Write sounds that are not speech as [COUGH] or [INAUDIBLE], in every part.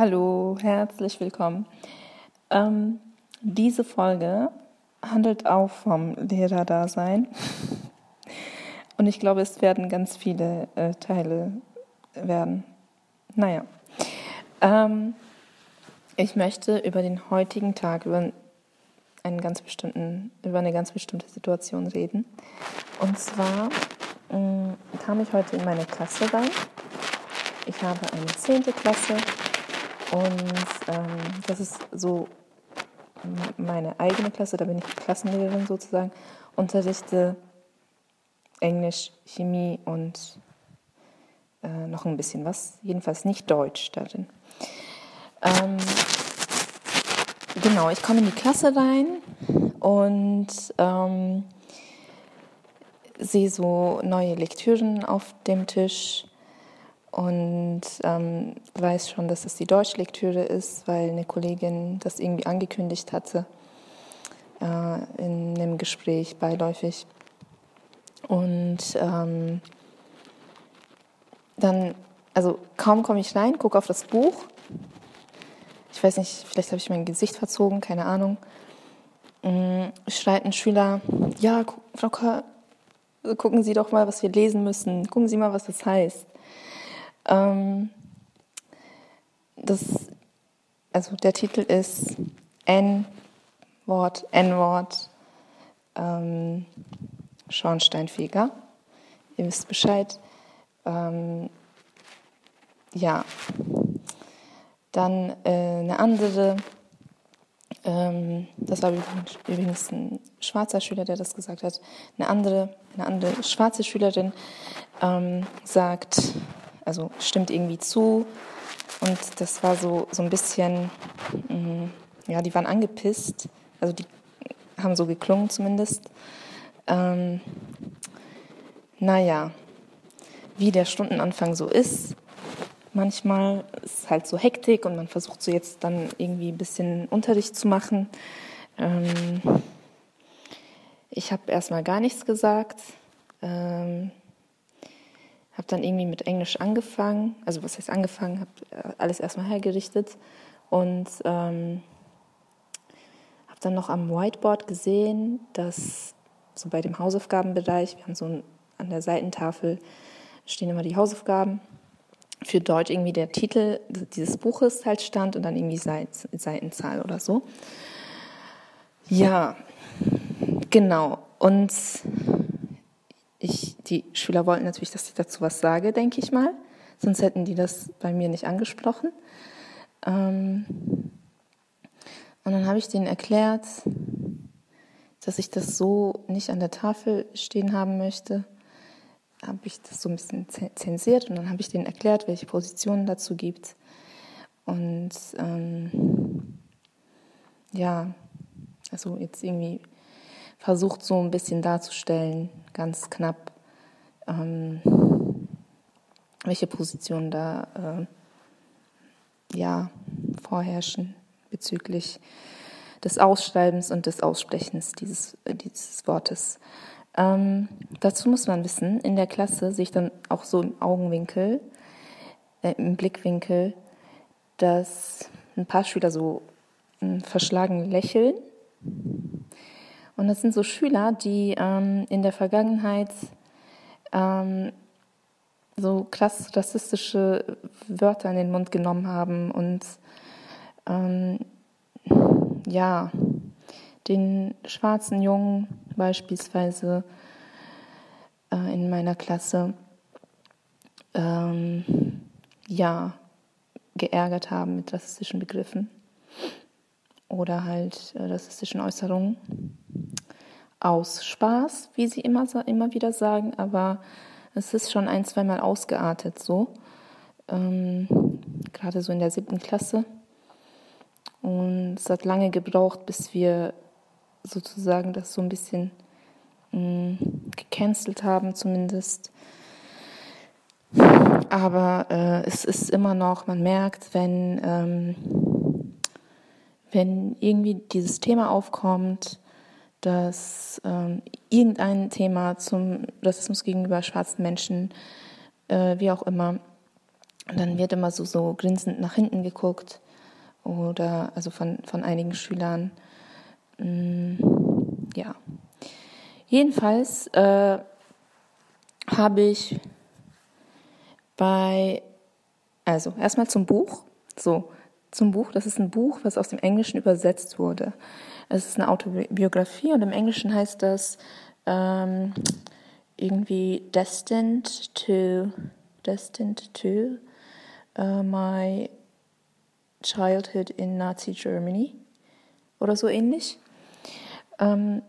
Hallo, herzlich willkommen. Ähm, diese Folge handelt auch vom Lehrerdasein. Und ich glaube, es werden ganz viele äh, Teile werden. Naja. Ähm, ich möchte über den heutigen Tag, über, einen ganz bestimmten, über eine ganz bestimmte Situation reden. Und zwar äh, kam ich heute in meine Klasse rein. Ich habe eine zehnte Klasse und ähm, das ist so meine eigene Klasse, da bin ich Klassenlehrerin sozusagen, unterrichte Englisch, Chemie und äh, noch ein bisschen was, jedenfalls nicht Deutsch darin. Ähm, genau, ich komme in die Klasse rein und ähm, sehe so neue Lektüren auf dem Tisch und ähm, weiß schon, dass es die Deutschlektüre ist, weil eine Kollegin das irgendwie angekündigt hatte äh, in einem Gespräch beiläufig. Und ähm, dann, also kaum komme ich rein, gucke auf das Buch. Ich weiß nicht, vielleicht habe ich mein Gesicht verzogen, keine Ahnung. Ähm, schreit ein Schüler, ja, Frau K gucken Sie doch mal, was wir lesen müssen. Gucken Sie mal, was das heißt. Ähm, das, also der Titel ist N-Wort, N-Wort, ähm, Schornsteinfeger. Ihr wisst Bescheid. Ähm, ja, dann äh, eine andere, ähm, das war übrigens ein schwarzer Schüler, der das gesagt hat. Eine andere, eine andere schwarze Schülerin ähm, sagt, also stimmt irgendwie zu. Und das war so, so ein bisschen, mh, ja, die waren angepisst. Also die haben so geklungen zumindest. Ähm, naja, wie der Stundenanfang so ist. Manchmal ist es halt so Hektik und man versucht so jetzt dann irgendwie ein bisschen Unterricht zu machen. Ähm, ich habe erstmal gar nichts gesagt. Ähm, habe dann irgendwie mit Englisch angefangen, also was heißt angefangen, habe äh, alles erstmal hergerichtet und ähm, habe dann noch am Whiteboard gesehen, dass so bei dem Hausaufgabenbereich, wir haben so ein, an der Seitentafel stehen immer die Hausaufgaben, für Deutsch irgendwie der Titel dieses Buches halt stand und dann irgendwie Seitenzahl oder so. Ja, genau. Und die Schüler wollten natürlich, dass ich dazu was sage, denke ich mal. Sonst hätten die das bei mir nicht angesprochen. Ähm, und dann habe ich denen erklärt, dass ich das so nicht an der Tafel stehen haben möchte. Habe ich das so ein bisschen zensiert und dann habe ich denen erklärt, welche Positionen dazu gibt. Und ähm, ja, also jetzt irgendwie versucht so ein bisschen darzustellen, ganz knapp, ähm, welche Positionen da äh, ja, vorherrschen bezüglich des Ausschreibens und des Aussprechens dieses, äh, dieses Wortes. Ähm, dazu muss man wissen, in der Klasse sehe ich dann auch so im Augenwinkel, äh, im Blickwinkel, dass ein paar Schüler so äh, verschlagen lächeln und das sind so Schüler, die ähm, in der Vergangenheit ähm, so krass rassistische Wörter in den Mund genommen haben und ähm, ja, den schwarzen Jungen beispielsweise äh, in meiner Klasse ähm, ja geärgert haben mit rassistischen Begriffen oder halt äh, rassistischen Äußerungen aus Spaß, wie sie immer, immer wieder sagen, aber es ist schon ein, zweimal ausgeartet so. Ähm, gerade so in der siebten Klasse. Und es hat lange gebraucht, bis wir sozusagen das so ein bisschen mh, gecancelt haben, zumindest. Aber äh, es ist immer noch, man merkt, wenn, ähm, wenn irgendwie dieses Thema aufkommt, dass ähm, irgendein Thema zum Rassismus gegenüber schwarzen Menschen, äh, wie auch immer, dann wird immer so, so grinsend nach hinten geguckt oder also von, von einigen Schülern. Mm, ja. Jedenfalls äh, habe ich bei, also erstmal zum Buch. So, zum Buch. Das ist ein Buch, was aus dem Englischen übersetzt wurde. Es ist eine Autobiografie und im Englischen heißt das ähm, irgendwie Destined to, Destined to uh, My Childhood in Nazi Germany oder so ähnlich. Ähm,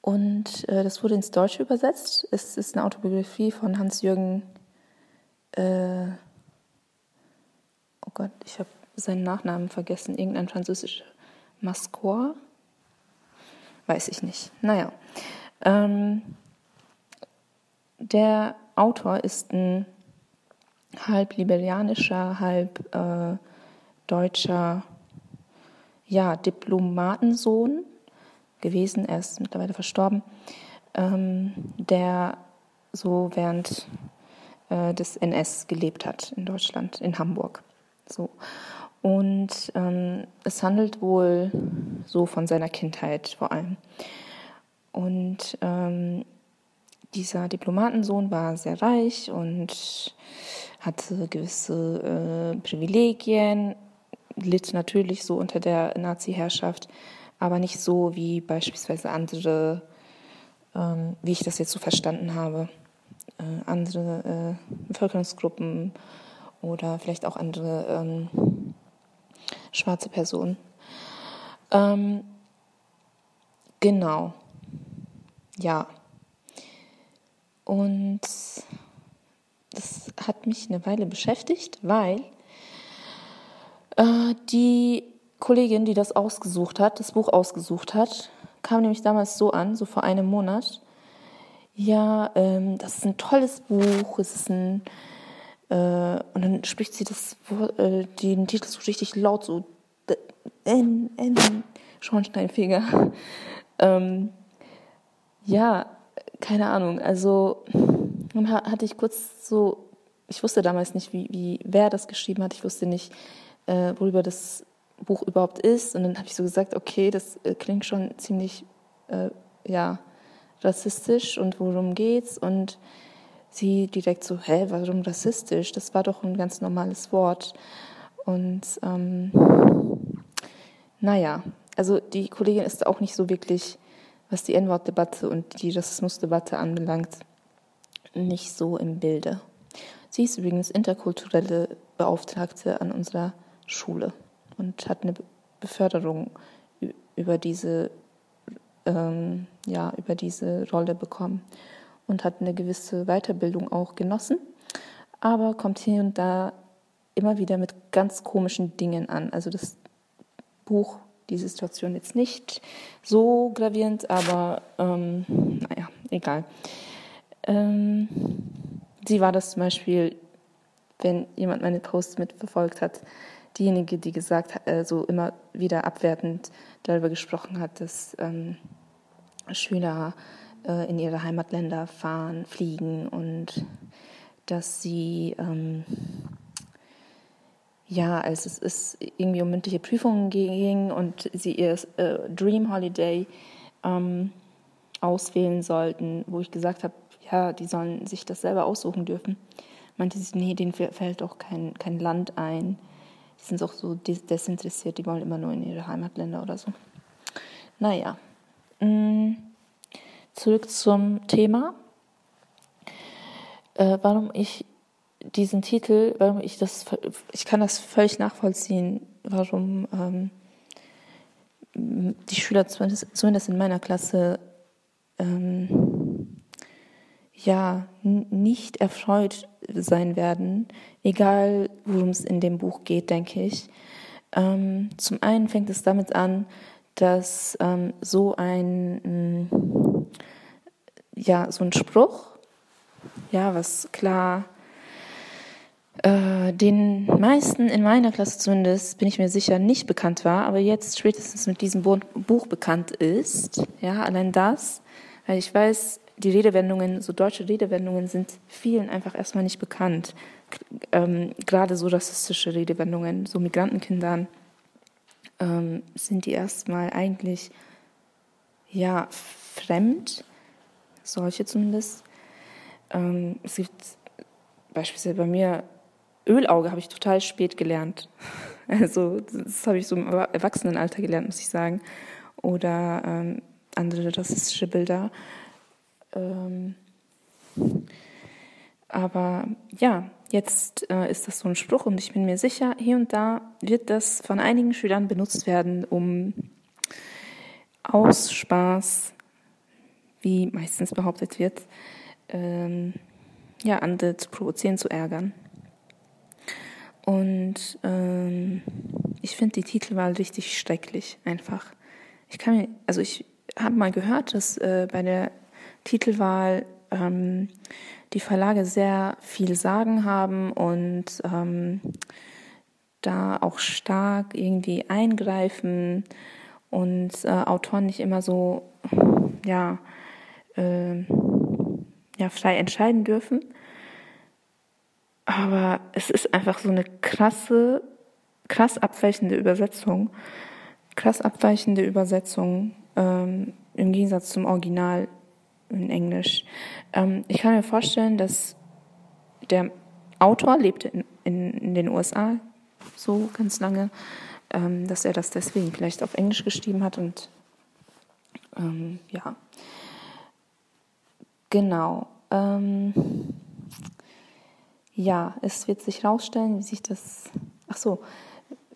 und äh, das wurde ins Deutsche übersetzt. Es ist eine Autobiografie von Hans-Jürgen, äh, oh Gott, ich habe seinen Nachnamen vergessen, irgendein französischer Mascois? Weiß ich nicht. Naja. Ähm, der Autor ist ein halb liberianischer, halb äh, deutscher ja, Diplomatensohn gewesen, er ist mittlerweile verstorben, ähm, der so während äh, des NS gelebt hat in Deutschland, in Hamburg. So. Und ähm, es handelt wohl so von seiner Kindheit vor allem. Und ähm, dieser Diplomatensohn war sehr reich und hatte gewisse äh, Privilegien, litt natürlich so unter der Nazi-Herrschaft, aber nicht so wie beispielsweise andere, ähm, wie ich das jetzt so verstanden habe, äh, andere äh, Bevölkerungsgruppen oder vielleicht auch andere ähm, schwarze Personen. Ähm, genau. Ja. Und das hat mich eine Weile beschäftigt, weil äh, die Kollegin, die das ausgesucht hat, das Buch ausgesucht hat, kam nämlich damals so an, so vor einem Monat. Ja, ähm, das ist ein tolles Buch, es ist ein und dann spricht sie das, äh, den Titel so richtig laut, so N, N, Schornsteinfeger. [LAUGHS] ähm, ja, keine Ahnung. Also hatte ich kurz so, ich wusste damals nicht, wie, wie wer das geschrieben hat. Ich wusste nicht, äh, worüber das Buch überhaupt ist. Und dann habe ich so gesagt, okay, das äh, klingt schon ziemlich, äh, ja, rassistisch und worum geht's? Und sie direkt so, hä, warum rassistisch? Das war doch ein ganz normales Wort. Und ähm, naja, also die Kollegin ist auch nicht so wirklich, was die N-Wort-Debatte und die Rassismus-Debatte anbelangt, nicht so im Bilde. Sie ist übrigens interkulturelle Beauftragte an unserer Schule und hat eine Beförderung über diese, ähm, ja, über diese Rolle bekommen und hat eine gewisse Weiterbildung auch genossen, aber kommt hier und da immer wieder mit ganz komischen Dingen an. Also das Buch, die Situation jetzt nicht so gravierend, aber ähm, naja, egal. Ähm, sie war das zum Beispiel, wenn jemand meine Posts mitverfolgt hat, diejenige, die gesagt hat, äh, so immer wieder abwertend darüber gesprochen hat, dass ähm, Schüler äh, in ihre Heimatländer fahren, fliegen und dass sie ähm, ja, als es ist irgendwie um mündliche Prüfungen ging und sie ihr äh, Dream Holiday ähm, auswählen sollten, wo ich gesagt habe, ja, die sollen sich das selber aussuchen dürfen, meinte sie, nee, denen fällt auch kein, kein Land ein. Die sind auch so desinteressiert, die wollen immer nur in ihre Heimatländer oder so. Naja. Mh. Zurück zum Thema, äh, warum ich diesen Titel, warum ich das, ich kann das völlig nachvollziehen, warum ähm, die Schüler zumindest, zumindest in meiner Klasse ähm, ja nicht erfreut sein werden, egal worum es in dem Buch geht, denke ich. Ähm, zum einen fängt es damit an, dass ähm, so ein ja, so ein Spruch, ja, was klar äh, den meisten in meiner Klasse zumindest, bin ich mir sicher, nicht bekannt war, aber jetzt spätestens mit diesem Buch bekannt ist. Ja, allein das, weil ich weiß, die Redewendungen, so deutsche Redewendungen sind vielen einfach erstmal nicht bekannt. Ähm, gerade so rassistische Redewendungen, so Migrantenkindern, ähm, sind die erstmal eigentlich ja fremd, solche zumindest. Ähm, es gibt beispielsweise bei mir Ölauge habe ich total spät gelernt. [LAUGHS] Also das habe ich so im Erwachsenenalter gelernt, muss ich sagen. Oder ähm, andere rassistische Bilder. Ähm, aber ja, jetzt äh, ist das so ein Spruch und ich bin mir sicher, hier und da wird das von einigen Schülern benutzt werden, um aus Spaß, wie meistens behauptet wird, ähm, ja, andere zu provozieren, zu ärgern. Und ähm, ich finde die Titelwahl richtig schrecklich, einfach. Ich kann mir, also ich habe mal gehört, dass äh, bei der Titelwahl ähm, die Verlage sehr viel Sagen haben und ähm, da auch stark irgendwie eingreifen und äh, Autoren nicht immer so ja, äh, ja frei entscheiden dürfen. Aber es ist einfach so eine krasse, krass abweichende Übersetzung, krass abweichende Übersetzung ähm, im Gegensatz zum Original in Englisch. Ähm, ich kann mir vorstellen, dass der Autor lebte in, in, in den USA so ganz lange, ähm, dass er das deswegen vielleicht auf Englisch geschrieben hat und ähm, ja, genau. Ähm, ja, es wird sich herausstellen, wie sich das. Ach so,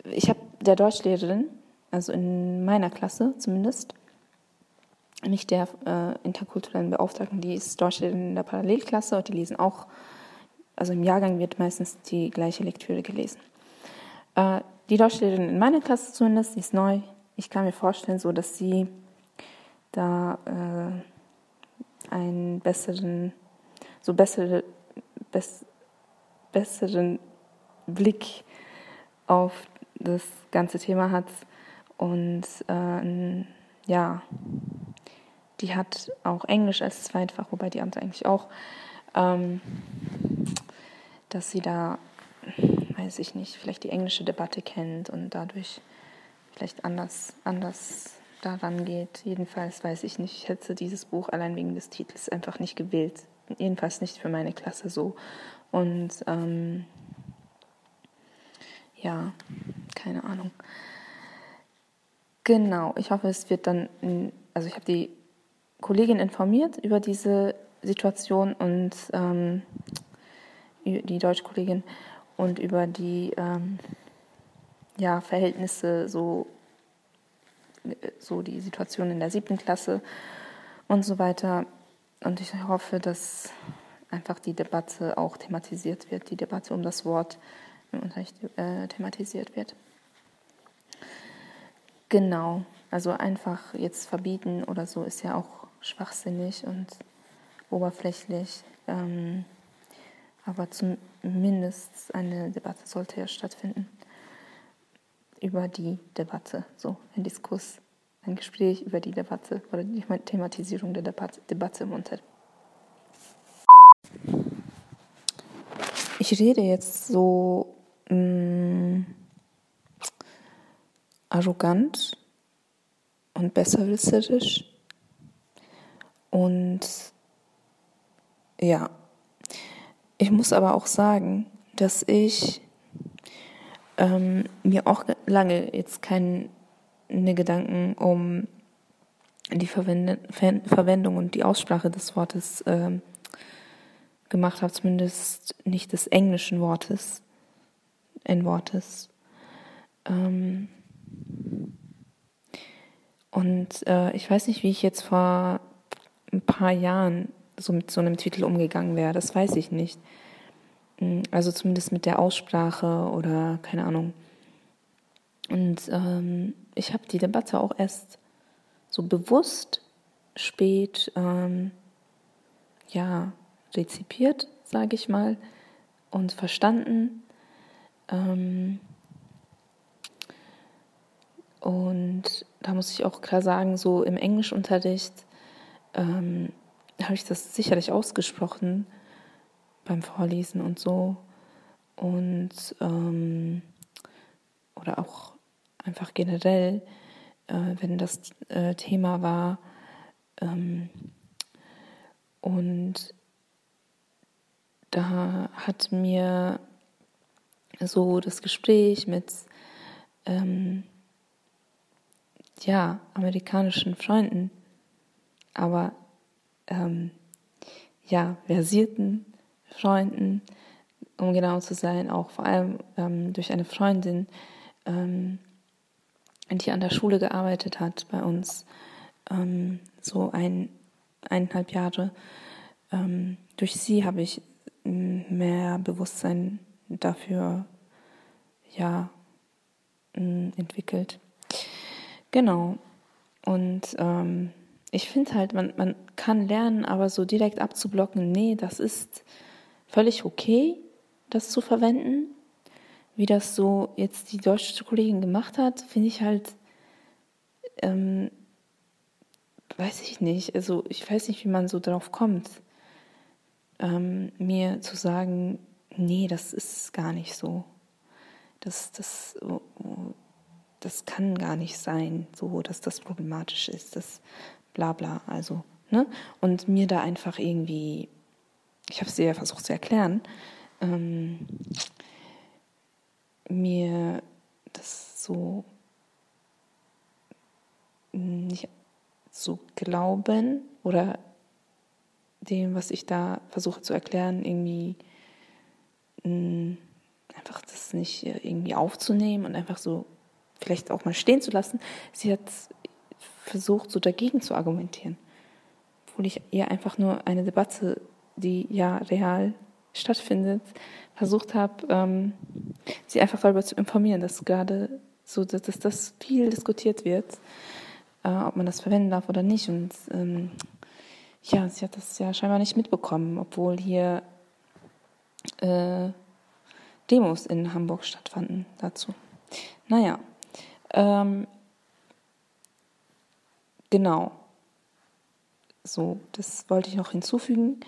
ich habe der Deutschlehrerin, also in meiner Klasse zumindest, nicht der äh, interkulturellen Beauftragten, die ist Deutschlehrerin in der Parallelklasse und die lesen auch, also im Jahrgang wird meistens die gleiche Lektüre gelesen. Äh, die Deutschlehrerin in meiner Klasse zumindest, die ist neu. Ich kann mir vorstellen, so dass sie da äh, einen besseren, so bessere, bess, besseren Blick auf das ganze Thema hat. Und äh, ja, die hat auch Englisch als Zweitfach, wobei die andere eigentlich auch, ähm, dass sie da, weiß ich nicht, vielleicht die englische Debatte kennt und dadurch vielleicht anders, anders daran geht. Jedenfalls weiß ich nicht, ich hätte dieses Buch allein wegen des Titels einfach nicht gewählt. Jedenfalls nicht für meine Klasse so. Und ähm, ja, keine Ahnung. Genau, ich hoffe, es wird dann, also ich habe die Kollegin informiert über diese Situation und ähm, die deutsche Kollegin und über die ähm, ja, Verhältnisse, so, so die Situation in der siebten Klasse und so weiter. Und ich hoffe, dass einfach die Debatte auch thematisiert wird, die Debatte um das Wort im Unterricht äh, thematisiert wird. Genau, also einfach jetzt verbieten oder so ist ja auch schwachsinnig und oberflächlich. Ähm, aber zumindest eine Debatte sollte ja stattfinden über die Debatte, so ein Diskurs, ein Gespräch über die Debatte oder die Thematisierung der Debatte, Debatte im Unterricht. Ich rede jetzt so mh, mm, arrogant und besserwisserisch und ja, ich muss aber auch sagen, dass ich ähm, mir auch lange jetzt keine Gedanken um die Verwend Verwendung und die Aussprache des Wortes ähm, gemacht habe, zumindest nicht des englischen Wortes, N-Wortes. Ähm und äh, ich weiß nicht, wie ich jetzt vor ein paar Jahren so mit so einem Titel umgegangen wäre. Das weiß ich nicht. Mm, also zumindest mit der Aussprache oder keine Ahnung. Und ähm, ich habe die Debatte auch erst so bewusst spät ähm, ja rezipiert, sage ich mal, und verstanden. Ähm, und da muss ich auch klar sagen, so im Englischunterricht ähm, habe ich das sicherlich ausgesprochen beim Vorlesen und so. Und ähm, oder auch einfach generell, äh, wenn das äh, Thema war. Ähm, und da hat mir so das Gespräch mit ähm, ja, amerikanischen Freunden, aber ähm, ja, versierten Freunden, um genau zu sein, auch vor allem ähm, durch eine Freundin, ähm, die an der Schule gearbeitet hat bei uns, ähm, so ein, eineinhalb Jahre. Ähm, durch sie habe ich mehr Bewusstsein dafür ja, entwickelt. Genau. Und ähm, ich finde halt, man, man kann lernen, aber so direkt abzublocken, nee, das ist völlig okay, das zu verwenden. Wie das so jetzt die deutsche Kollegin gemacht hat, finde ich halt, ähm, weiß ich nicht, also ich weiß nicht, wie man so drauf kommt, ähm, mir zu sagen, nee, das ist gar nicht so. Das, das, das kann gar nicht sein, so dass das problematisch ist. Das bla bla. Also, ne? Und mir da einfach irgendwie, ich habe es dir ja versucht zu erklären, ähm, mir das so nicht zu glauben oder dem, was ich da versuche zu erklären, irgendwie mh, einfach das nicht irgendwie aufzunehmen und einfach so vielleicht auch mal stehen zu lassen. Sie hat versucht, so dagegen zu argumentieren. Obwohl ich ihr einfach nur eine Debatte, die ja real stattfindet, versucht habe, ähm, sie einfach darüber zu informieren, dass gerade so, dass, dass das viel diskutiert wird, äh, ob man das verwenden darf oder nicht. Und ähm, ja, sie hat das ja scheinbar nicht mitbekommen, obwohl hier äh, Demos in Hamburg stattfanden dazu. Naja, ähm, genau. So, das wollte ich noch hinzufügen.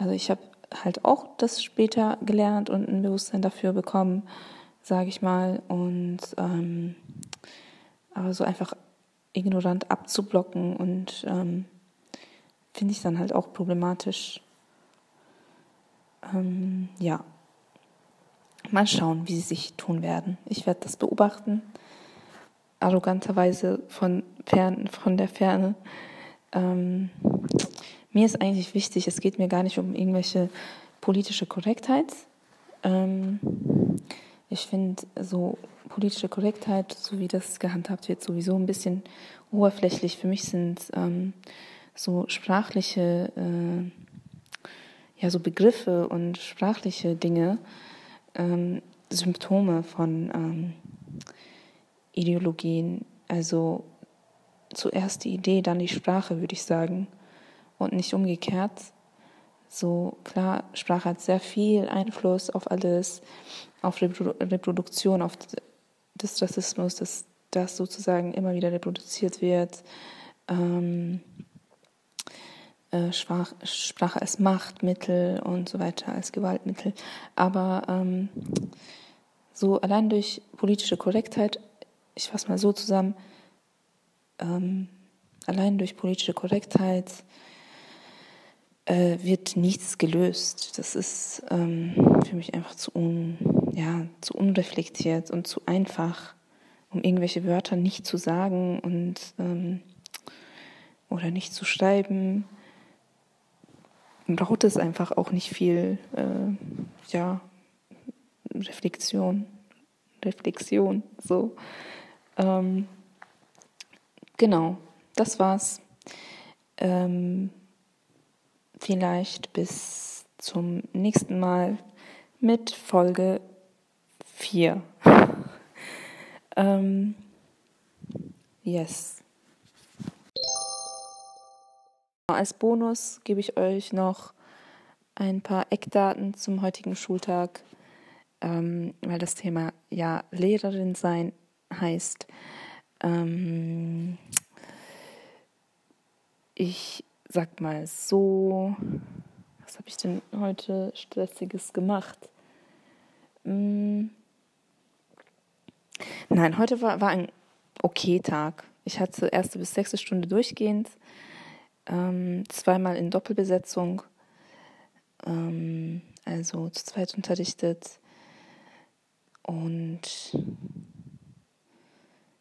Also ich habe halt auch das später gelernt und ein Bewusstsein dafür bekommen, sage ich mal. Und ähm, aber so einfach ignorant abzublocken und ähm, finde ich dann halt auch problematisch. Ähm, ja, mal schauen, wie sie sich tun werden. Ich werde das beobachten, arroganterweise von, fern, von der Ferne. Ähm, mir ist eigentlich wichtig, es geht mir gar nicht um irgendwelche politische Korrektheit. Ähm, ich finde so politische Korrektheit, so wie das gehandhabt wird, sowieso ein bisschen oberflächlich. Für mich sind ähm, so sprachliche, äh, ja, so Begriffe und sprachliche Dinge ähm, Symptome von ähm, Ideologien. Also zuerst die Idee, dann die Sprache, würde ich sagen und nicht umgekehrt. So klar, Sprache hat sehr viel Einfluss auf alles, auf Reprodu Reproduktion, auf des Rassismus, dass das sozusagen immer wieder reproduziert wird. Ähm, äh, Sprach, Sprache als Machtmittel und so weiter, als Gewaltmittel. Aber ähm, so allein durch politische Korrektheit, ich fasse mal so zusammen, ähm, allein durch politische Korrektheit äh, wird nichts gelöst. Das ist ähm, für mich einfach zu, un, ja, zu unreflektiert und zu einfach, um irgendwelche Wörter nicht zu sagen und ähm, oder nicht zu schreiben. Braucht es einfach auch nicht viel, äh, ja, Reflexion, Reflexion, so. Ähm, genau, das war's. Ähm, vielleicht bis zum nächsten Mal mit Folge 4. [LAUGHS] ähm, yes. Als Bonus gebe ich euch noch ein paar Eckdaten zum heutigen Schultag, ähm, weil das Thema ja Lehrerin sein heißt. Ähm, ich sag mal so, was habe ich denn heute stressiges gemacht? Hm. Nein, heute war, war ein okay Tag. Ich hatte erste bis sechste Stunde durchgehend, ähm, zweimal in Doppelbesetzung, ähm, also zu zweit unterrichtet und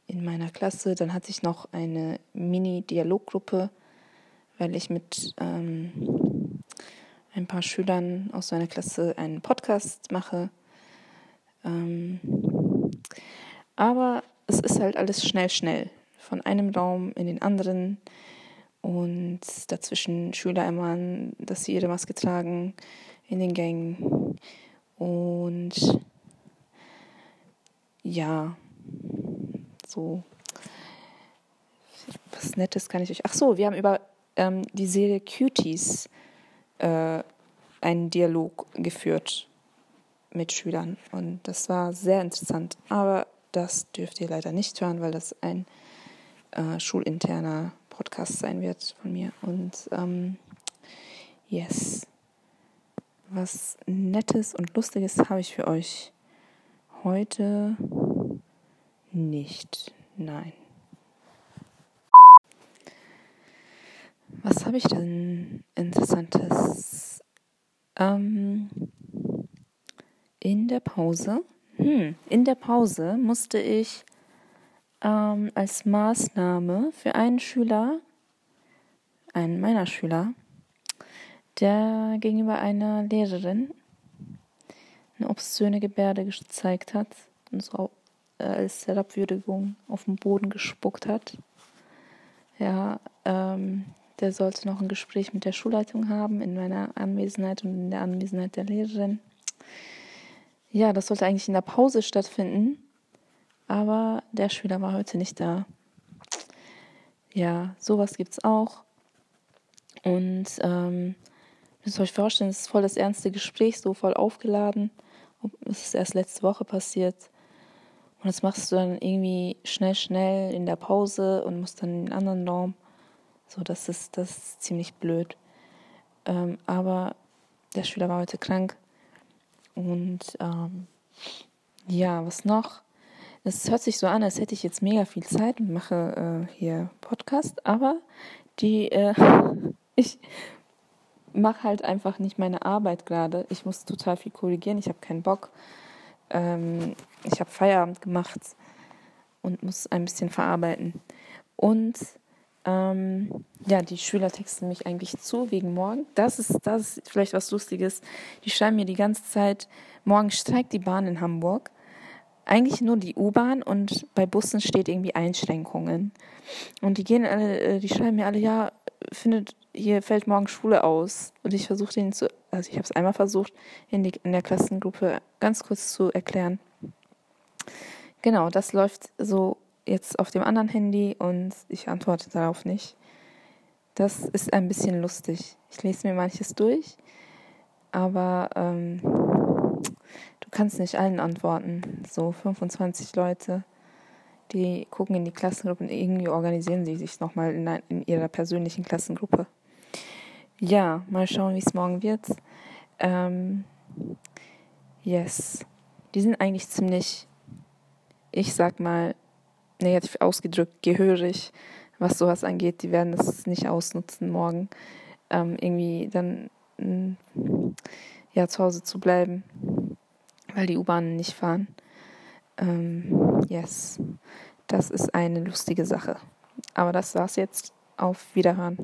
in meiner Klasse. Dann hatte ich noch eine Mini-Dialoggruppe, weil ich mit ähm, ein paar Schülern aus meiner Klasse einen Podcast mache. Ähm, aber es ist halt alles schnell, schnell. Von einem Raum in den anderen und dazwischen Schüler immer, dass sie ihre Maske tragen in den Gängen. Und ja, so was Nettes kann ich euch. Ach so, wir haben über ähm, die Serie Cuties äh, einen Dialog geführt mit Schülern und das war sehr interessant. Aber das dürft ihr leider nicht hören, weil das ein äh, schulinterner Podcast sein wird von mir. Und ähm, yes, was Nettes und Lustiges habe ich für euch heute nicht. Nein. Was habe ich denn Interessantes? Ähm, in der Pause. Hm, in der Pause musste ich ähm, als Maßnahme für einen Schüler, einen meiner Schüler, der gegenüber einer Lehrerin eine obszöne Gebärde gezeigt hat und so äh, als Herabwürdigung auf den Boden gespuckt hat. Ja, ähm, der sollte noch ein Gespräch mit der Schulleitung haben in meiner Anwesenheit und in der Anwesenheit der Lehrerin. Ja, das sollte eigentlich in der Pause stattfinden, aber der Schüler war heute nicht da. Ja, sowas gibt es auch. Und ähm, müsst ihr euch vorstellen, es ist voll das ernste Gespräch, so voll aufgeladen. Es ist erst letzte Woche passiert. Und das machst du dann irgendwie schnell, schnell in der Pause und musst dann in den anderen Raum. So, das ist, das ist ziemlich blöd. Ähm, aber der Schüler war heute krank. Und ähm, ja, was noch? Es hört sich so an, als hätte ich jetzt mega viel Zeit und mache äh, hier Podcast, aber die, äh, [LAUGHS] ich mache halt einfach nicht meine Arbeit gerade. Ich muss total viel korrigieren, ich habe keinen Bock. Ähm, ich habe Feierabend gemacht und muss ein bisschen verarbeiten. Und ähm, ja, die Schüler texten mich eigentlich zu wegen morgen. Das ist, das ist vielleicht was Lustiges. Die schreiben mir die ganze Zeit, morgen streikt die Bahn in Hamburg. Eigentlich nur die U-Bahn und bei Bussen steht irgendwie Einschränkungen. Und die gehen alle, äh, die schreiben mir alle, ja, findet, hier fällt morgen Schule aus. Und ich versuche denen zu, also ich habe es einmal versucht, in, die, in der Klassengruppe ganz kurz zu erklären. Genau, das läuft so jetzt auf dem anderen Handy und ich antworte darauf nicht. Das ist ein bisschen lustig. Ich lese mir manches durch, aber ähm, du kannst nicht allen antworten. So 25 Leute, die gucken in die Klassengruppe und irgendwie organisieren sie sich nochmal in, in ihrer persönlichen Klassengruppe. Ja, mal schauen, wie es morgen wird. Ähm, yes. Die sind eigentlich ziemlich, ich sag mal, negativ ausgedrückt, gehörig, was sowas angeht. Die werden das nicht ausnutzen, morgen ähm, irgendwie dann mm, ja, zu Hause zu bleiben, weil die U-Bahnen nicht fahren. Ähm, yes, das ist eine lustige Sache. Aber das war's jetzt. Auf Wiederhören.